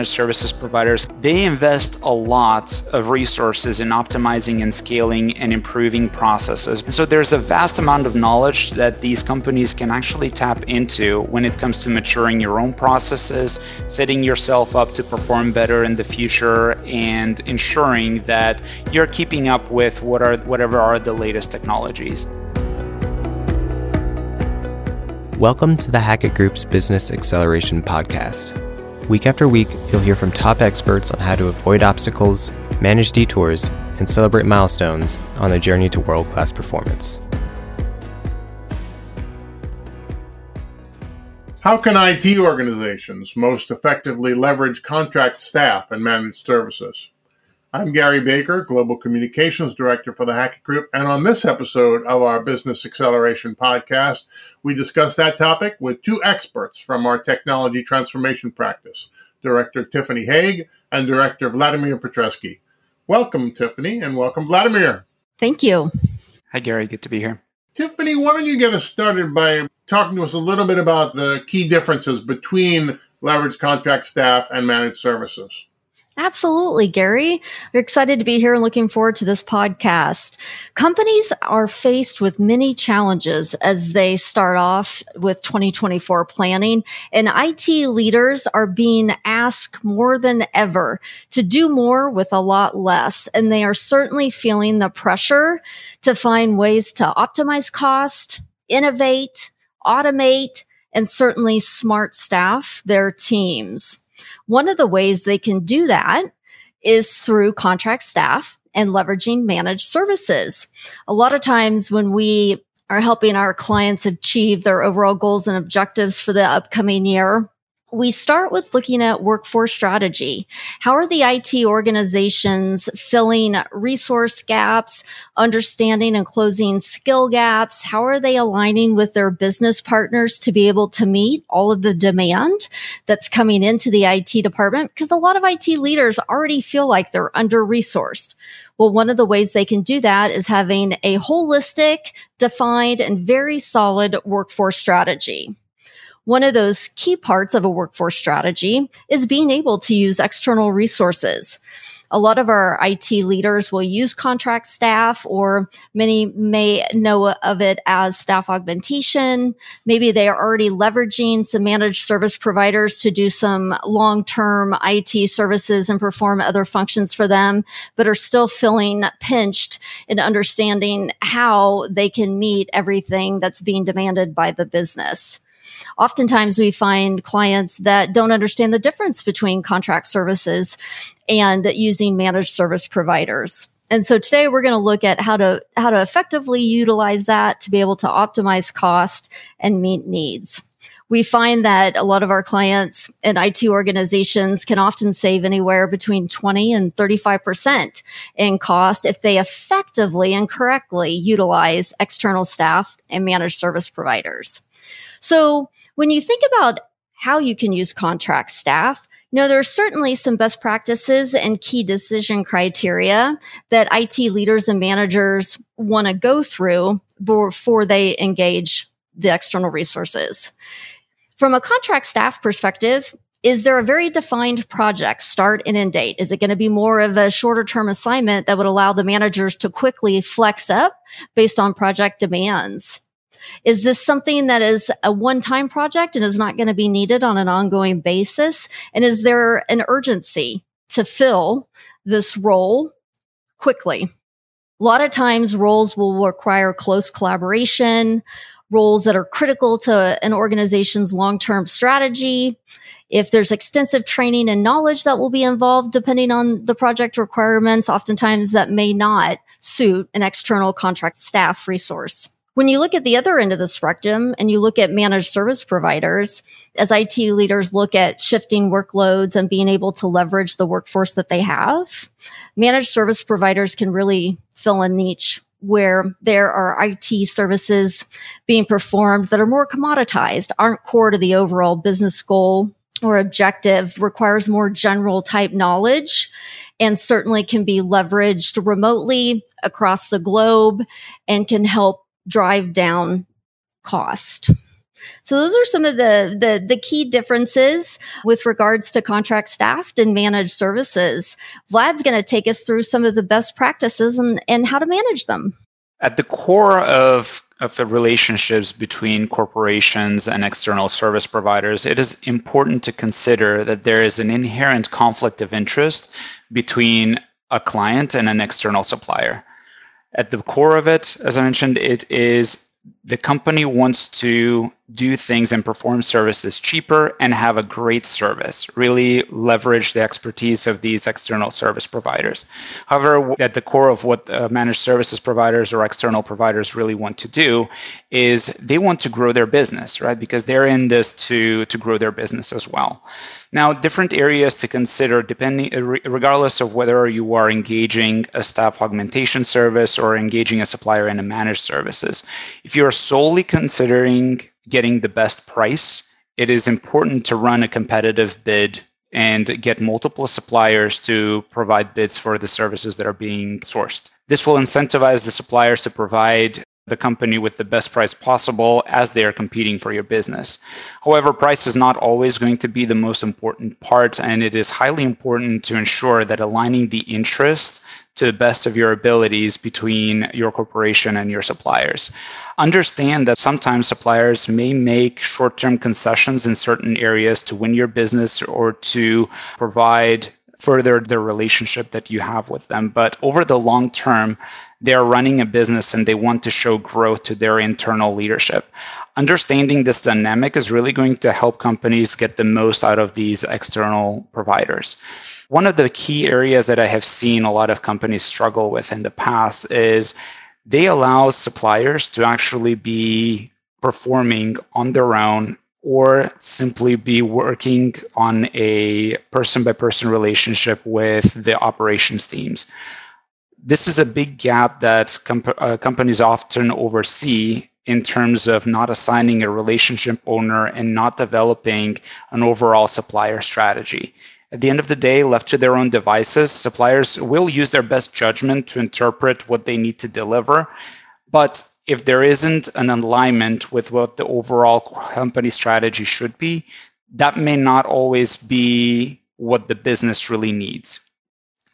managed services providers, they invest a lot of resources in optimizing and scaling and improving processes. And so there's a vast amount of knowledge that these companies can actually tap into when it comes to maturing your own processes, setting yourself up to perform better in the future, and ensuring that you're keeping up with what are whatever are the latest technologies. Welcome to the Hackett Group's Business Acceleration Podcast. Week after week, you'll hear from top experts on how to avoid obstacles, manage detours, and celebrate milestones on the journey to world class performance. How can IT organizations most effectively leverage contract staff and managed services? I'm Gary Baker, Global Communications Director for the Hackett Group, and on this episode of our Business Acceleration Podcast, we discuss that topic with two experts from our technology transformation practice, Director Tiffany Hague and Director Vladimir Petreski. Welcome, Tiffany, and welcome, Vladimir. Thank you. Hi, Gary. Good to be here. Tiffany, why don't you get us started by talking to us a little bit about the key differences between leverage contract staff and managed services? Absolutely, Gary. We're excited to be here and looking forward to this podcast. Companies are faced with many challenges as they start off with 2024 planning, and IT leaders are being asked more than ever to do more with a lot less. And they are certainly feeling the pressure to find ways to optimize cost, innovate, automate, and certainly smart staff their teams. One of the ways they can do that is through contract staff and leveraging managed services. A lot of times when we are helping our clients achieve their overall goals and objectives for the upcoming year, we start with looking at workforce strategy. How are the IT organizations filling resource gaps, understanding and closing skill gaps? How are they aligning with their business partners to be able to meet all of the demand that's coming into the IT department? Because a lot of IT leaders already feel like they're under resourced. Well, one of the ways they can do that is having a holistic, defined, and very solid workforce strategy. One of those key parts of a workforce strategy is being able to use external resources. A lot of our IT leaders will use contract staff or many may know of it as staff augmentation. Maybe they are already leveraging some managed service providers to do some long-term IT services and perform other functions for them, but are still feeling pinched in understanding how they can meet everything that's being demanded by the business. Oftentimes we find clients that don't understand the difference between contract services and using managed service providers. And so today we're going to look at how to how to effectively utilize that to be able to optimize cost and meet needs. We find that a lot of our clients and IT organizations can often save anywhere between 20 and 35% in cost if they effectively and correctly utilize external staff and managed service providers. So when you think about how you can use contract staff, you know, there are certainly some best practices and key decision criteria that IT leaders and managers want to go through before they engage the external resources. From a contract staff perspective, is there a very defined project start and end date? Is it going to be more of a shorter term assignment that would allow the managers to quickly flex up based on project demands? Is this something that is a one time project and is not going to be needed on an ongoing basis? And is there an urgency to fill this role quickly? A lot of times roles will require close collaboration, roles that are critical to an organization's long-term strategy. If there's extensive training and knowledge that will be involved, depending on the project requirements, oftentimes that may not suit an external contract staff resource. When you look at the other end of the spectrum and you look at managed service providers, as IT leaders look at shifting workloads and being able to leverage the workforce that they have, managed service providers can really fill a niche where there are IT services being performed that are more commoditized, aren't core to the overall business goal or objective, requires more general type knowledge and certainly can be leveraged remotely across the globe and can help drive down cost. So those are some of the, the, the key differences with regards to contract staffed and managed services. Vlad's going to take us through some of the best practices and, and how to manage them. At the core of of the relationships between corporations and external service providers, it is important to consider that there is an inherent conflict of interest between a client and an external supplier. At the core of it, as I mentioned, it is the company wants to do things and perform services cheaper and have a great service, really leverage the expertise of these external service providers. However, at the core of what uh, managed services providers or external providers really want to do is they want to grow their business, right? Because they're in this to, to grow their business as well. Now, different areas to consider, depending, uh, regardless of whether you are engaging a staff augmentation service or engaging a supplier in a managed services. If you are solely considering getting the best price, it is important to run a competitive bid and get multiple suppliers to provide bids for the services that are being sourced. This will incentivize the suppliers to provide the company with the best price possible as they are competing for your business. However, price is not always going to be the most important part, and it is highly important to ensure that aligning the interests to the best of your abilities between your corporation and your suppliers. Understand that sometimes suppliers may make short term concessions in certain areas to win your business or to provide further the relationship that you have with them. But over the long term, they're running a business and they want to show growth to their internal leadership. Understanding this dynamic is really going to help companies get the most out of these external providers. One of the key areas that I have seen a lot of companies struggle with in the past is they allow suppliers to actually be performing on their own or simply be working on a person by person relationship with the operations teams. This is a big gap that comp- uh, companies often oversee in terms of not assigning a relationship owner and not developing an overall supplier strategy. At the end of the day, left to their own devices, suppliers will use their best judgment to interpret what they need to deliver. But if there isn't an alignment with what the overall company strategy should be, that may not always be what the business really needs.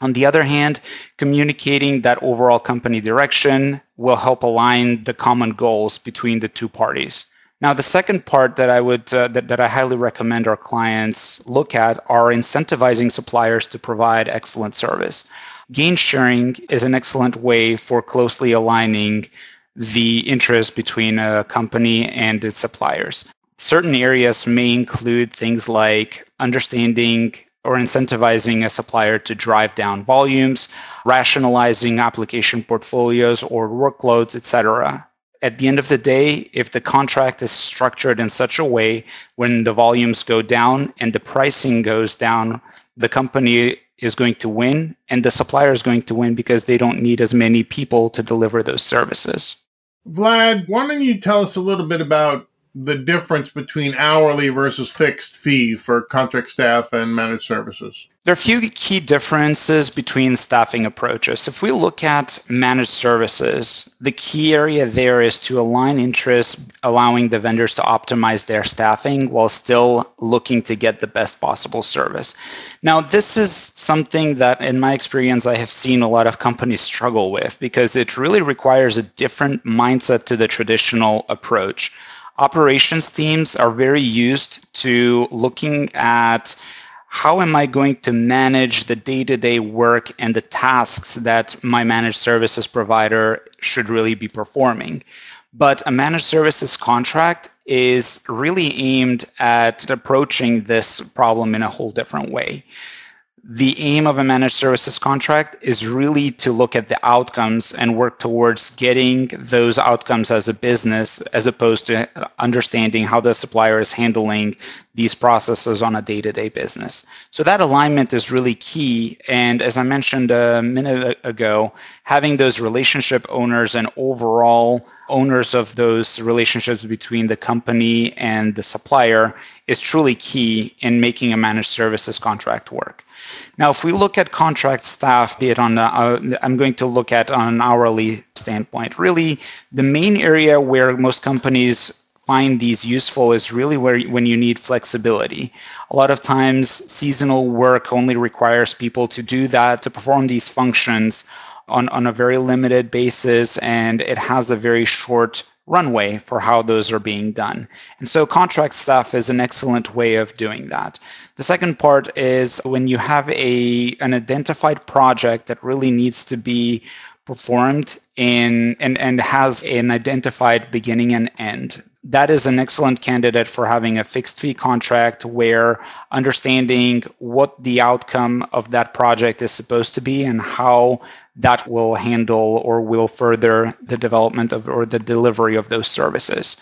On the other hand, communicating that overall company direction will help align the common goals between the two parties. Now, the second part that I would uh, that, that I highly recommend our clients look at are incentivizing suppliers to provide excellent service. Gain sharing is an excellent way for closely aligning the interest between a company and its suppliers. Certain areas may include things like understanding or incentivizing a supplier to drive down volumes, rationalizing application portfolios or workloads, etc. At the end of the day, if the contract is structured in such a way when the volumes go down and the pricing goes down, the company is going to win and the supplier is going to win because they don't need as many people to deliver those services. Vlad, why don't you tell us a little bit about the difference between hourly versus fixed fee for contract staff and managed services? There are a few key differences between staffing approaches. If we look at managed services, the key area there is to align interests, allowing the vendors to optimize their staffing while still looking to get the best possible service. Now, this is something that, in my experience, I have seen a lot of companies struggle with because it really requires a different mindset to the traditional approach operations teams are very used to looking at how am I going to manage the day to day work and the tasks that my managed services provider should really be performing. But a managed services contract is really aimed at approaching this problem in a whole different way the aim of a managed services contract is really to look at the outcomes and work towards getting those outcomes as a business as opposed to understanding how the supplier is handling these processes on a day-to-day business. So that alignment is really key. And as i mentioned a minute ago having those relationship owners and overall owners of those relationships between the company and the supplier is truly key in making a managed services contract work now, if we look at contract staff, be it on, the, uh, I'm going to look at on an hourly standpoint. Really, the main area where most companies find these useful is really where when you need flexibility. A lot of times seasonal work only requires people to do that to perform these functions on, on a very limited basis and it has a very short runway for how those are being done. And so contract staff is an excellent way of doing that. The second part is when you have a an identified project that really needs to be performed in and, and has an identified beginning and end that is an excellent candidate for having a fixed fee contract where understanding what the outcome of that project is supposed to be and how that will handle or will further the development of or the delivery of those services.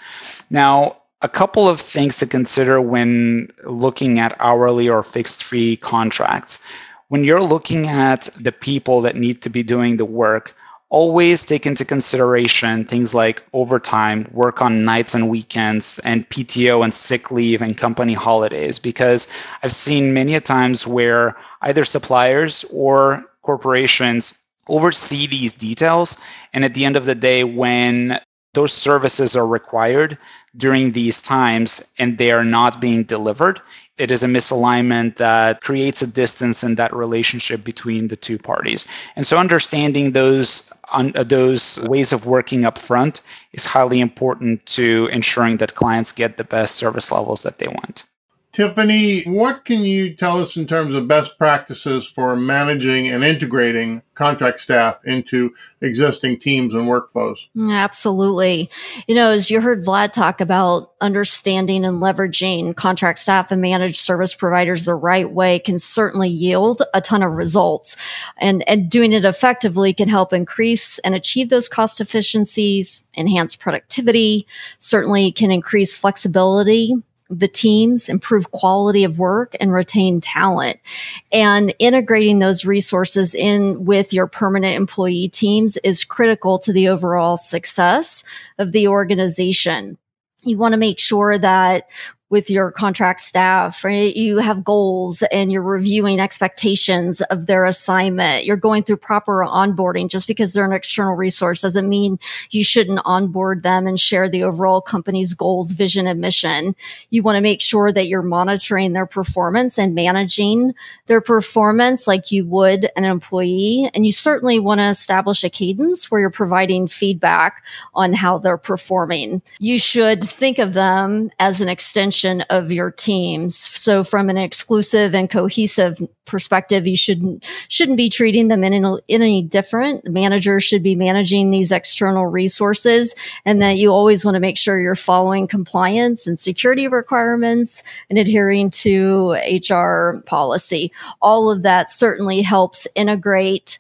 Now, a couple of things to consider when looking at hourly or fixed fee contracts. When you're looking at the people that need to be doing the work, always take into consideration things like overtime, work on nights and weekends, and PTO and sick leave and company holidays. Because I've seen many a times where either suppliers or corporations oversee these details. And at the end of the day, when those services are required during these times and they are not being delivered, it is a misalignment that creates a distance in that relationship between the two parties. And so understanding those uh, those ways of working up front is highly important to ensuring that clients get the best service levels that they want. Tiffany, what can you tell us in terms of best practices for managing and integrating contract staff into existing teams and workflows? Absolutely. You know, as you heard Vlad talk about understanding and leveraging contract staff and managed service providers the right way can certainly yield a ton of results. And, and doing it effectively can help increase and achieve those cost efficiencies, enhance productivity, certainly can increase flexibility the teams, improve quality of work and retain talent. And integrating those resources in with your permanent employee teams is critical to the overall success of the organization. You want to make sure that with your contract staff, right? You have goals and you're reviewing expectations of their assignment. You're going through proper onboarding. Just because they're an external resource doesn't mean you shouldn't onboard them and share the overall company's goals, vision, and mission. You want to make sure that you're monitoring their performance and managing their performance like you would an employee. And you certainly want to establish a cadence where you're providing feedback on how they're performing. You should think of them as an extension of your teams. So from an exclusive and cohesive perspective, you shouldn't shouldn't be treating them in, in, any different. The manager should be managing these external resources and that you always want to make sure you're following compliance and security requirements and adhering to HR policy. All of that certainly helps integrate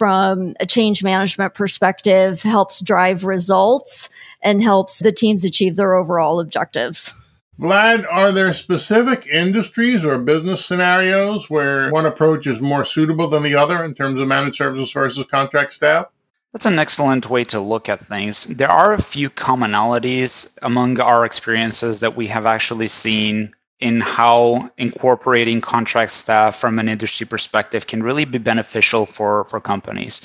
from a change management perspective, helps drive results and helps the teams achieve their overall objectives. Vlad, are there specific industries or business scenarios where one approach is more suitable than the other in terms of managed services versus contract staff? That's an excellent way to look at things. There are a few commonalities among our experiences that we have actually seen in how incorporating contract staff from an industry perspective can really be beneficial for, for companies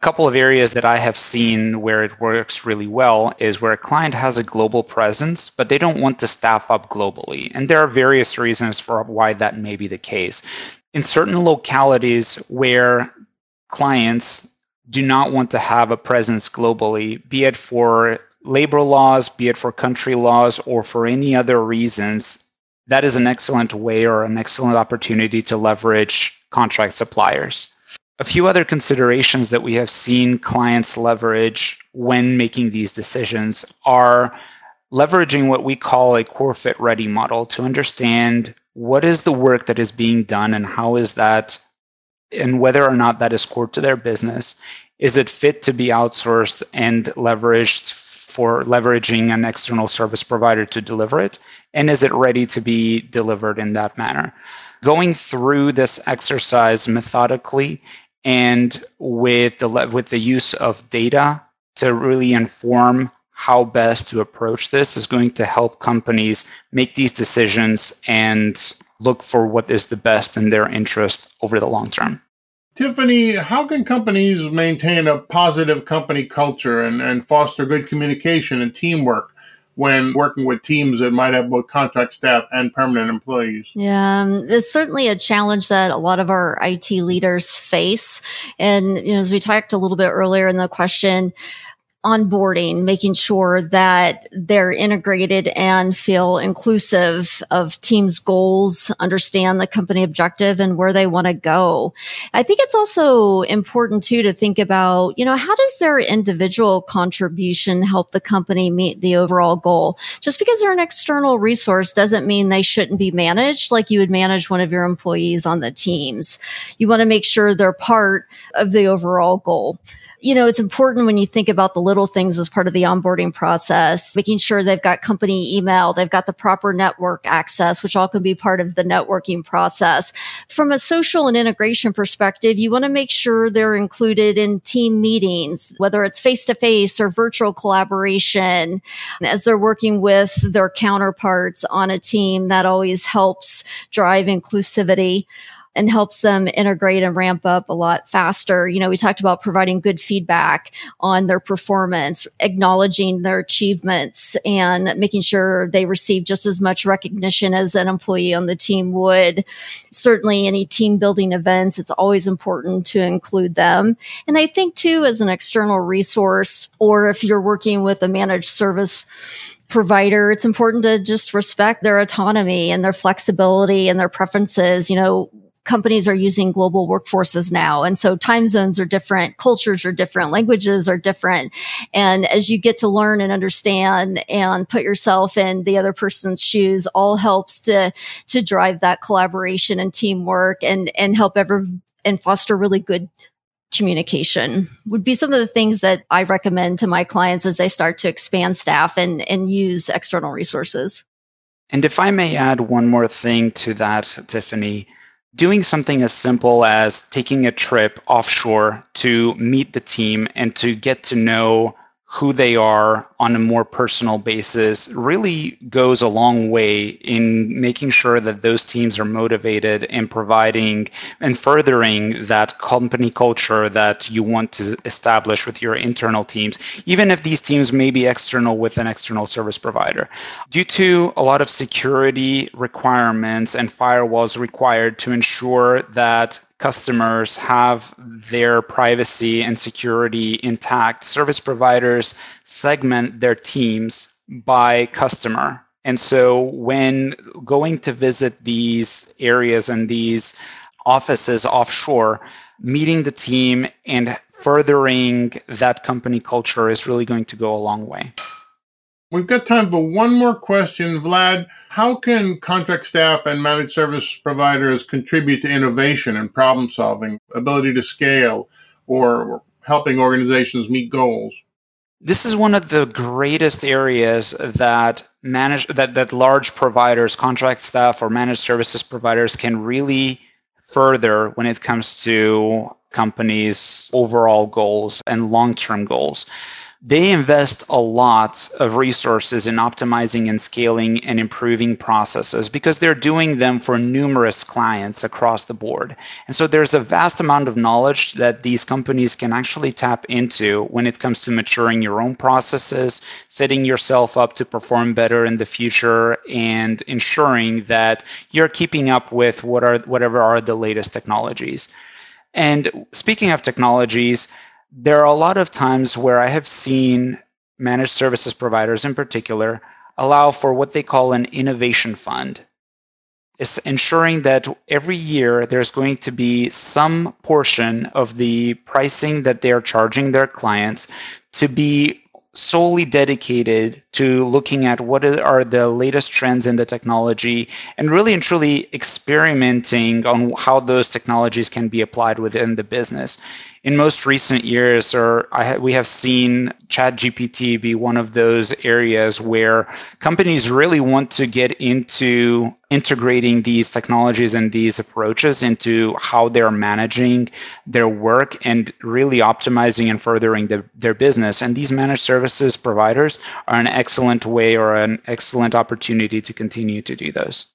couple of areas that I have seen where it works really well is where a client has a global presence, but they don't want to staff up globally. And there are various reasons for why that may be the case. In certain localities where clients do not want to have a presence globally, be it for labor laws, be it for country laws, or for any other reasons, that is an excellent way or an excellent opportunity to leverage contract suppliers. A few other considerations that we have seen clients leverage when making these decisions are leveraging what we call a core fit ready model to understand what is the work that is being done and how is that and whether or not that is core to their business. Is it fit to be outsourced and leveraged for leveraging an external service provider to deliver it? And is it ready to be delivered in that manner? Going through this exercise methodically and with the with the use of data to really inform how best to approach this is going to help companies make these decisions and look for what is the best in their interest over the long term. Tiffany, how can companies maintain a positive company culture and, and foster good communication and teamwork when working with teams that might have both contract staff and permanent employees? Yeah, um, it's certainly a challenge that a lot of our IT leaders face. And, you know, as we talked a little bit earlier in the question, onboarding, making sure that they're integrated and feel inclusive of teams' goals, understand the company objective and where they want to go. I think it's also important too to think about, you know, how does their individual contribution help the company meet the overall goal? Just because they're an external resource doesn't mean they shouldn't be managed like you would manage one of your employees on the teams. You want to make sure they're part of the overall goal you know, it's important when you think about the little things as part of the onboarding process, making sure they've got company email, they've got the proper network access, which all can be part of the networking process. From a social and integration perspective, you want to make sure they're included in team meetings, whether it's face to face or virtual collaboration as they're working with their counterparts on a team that always helps drive inclusivity and helps them integrate and ramp up a lot faster. You know, we talked about providing good feedback on their performance, acknowledging their achievements and making sure they receive just as much recognition as an employee on the team would. Certainly any team building events, it's always important to include them. And I think too, as an external resource, or if you're working with a managed service provider, it's important to just respect their autonomy and their flexibility and their preferences. You know, companies are using global workforces now. And so time zones are different, cultures are different, languages are different. And as you get to learn and understand and put yourself in the other person's shoes, all helps to, to drive that collaboration and teamwork and, and help ever and foster really good communication would be some of the things that I recommend to my clients as they start to expand staff and, and use external resources. And if I may add one more thing to that, Tiffany, doing something as simple as taking a trip offshore to meet the team and to get to know who they are on a more personal basis really goes a long way in making sure that those teams are motivated and providing and furthering that company culture that you want to establish with your internal teams, even if these teams may be external with an external service provider. Due to a lot of security requirements and firewalls required to ensure that customers have their privacy and security intact. Service providers segment their teams by customer. And so when going to visit these areas and these offices offshore, meeting the team and furthering that company culture is really going to go a long way. We've got time for one more question. Vlad, how can contract staff and managed service providers contribute to innovation and problem solving, ability to scale, or helping organizations meet goals? This is one of the greatest areas that manage that, that large providers, contract staff or managed services providers can really further when it comes to companies' overall goals and long-term goals they invest a lot of resources in optimizing and scaling and improving processes because they're doing them for numerous clients across the board. And so there's a vast amount of knowledge that these companies can actually tap into when it comes to maturing your own processes, setting yourself up to perform better in the future, and ensuring that you're keeping up with what are whatever are the latest technologies. And speaking of technologies, there are a lot of times where I have seen managed services providers in particular allow for what they call an innovation fund. It's ensuring that every year there's going to be some portion of the pricing that they're charging their clients to be solely dedicated to looking at what are the latest trends in the technology and really and truly experimenting on how those technologies can be applied within the business in most recent years, or ha- we have seen ChatGPT be one of those areas where companies really want to get into integrating these technologies and these approaches into how they're managing their work and really optimizing and furthering the, their business. And these managed services providers are an excellent way or an excellent opportunity to continue to do those.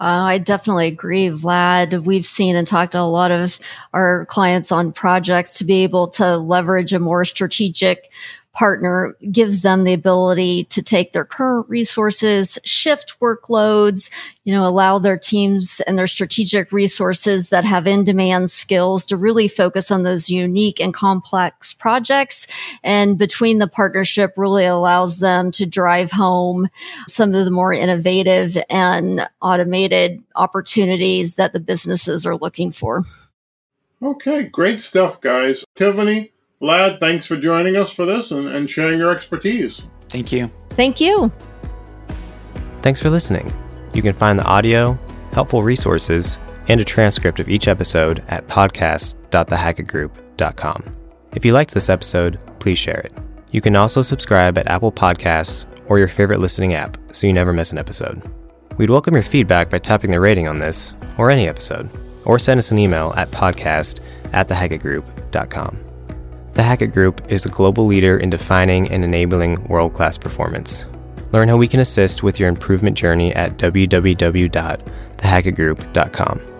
Uh, I definitely agree, Vlad. We've seen and talked to a lot of our clients on projects to be able to leverage a more strategic partner gives them the ability to take their current resources, shift workloads, you know, allow their teams and their strategic resources that have in demand skills to really focus on those unique and complex projects. And between the partnership really allows them to drive home some of the more innovative and automated opportunities that the businesses are looking for. Okay, great stuff, guys. Tiffany, Vlad, thanks for joining us for this and, and sharing your expertise. Thank you. Thank you. Thanks for listening. You can find the audio, helpful resources, and a transcript of each episode at podcast.thehackettgroup.com. If you liked this episode, please share it. You can also subscribe at Apple Podcasts or your favorite listening app so you never miss an episode. We'd welcome your feedback by tapping the rating on this or any episode, or send us an email at podcast at thehackettgroup.com. The Hackett Group is a global leader in defining and enabling world class performance. Learn how we can assist with your improvement journey at www.thehackettgroup.com.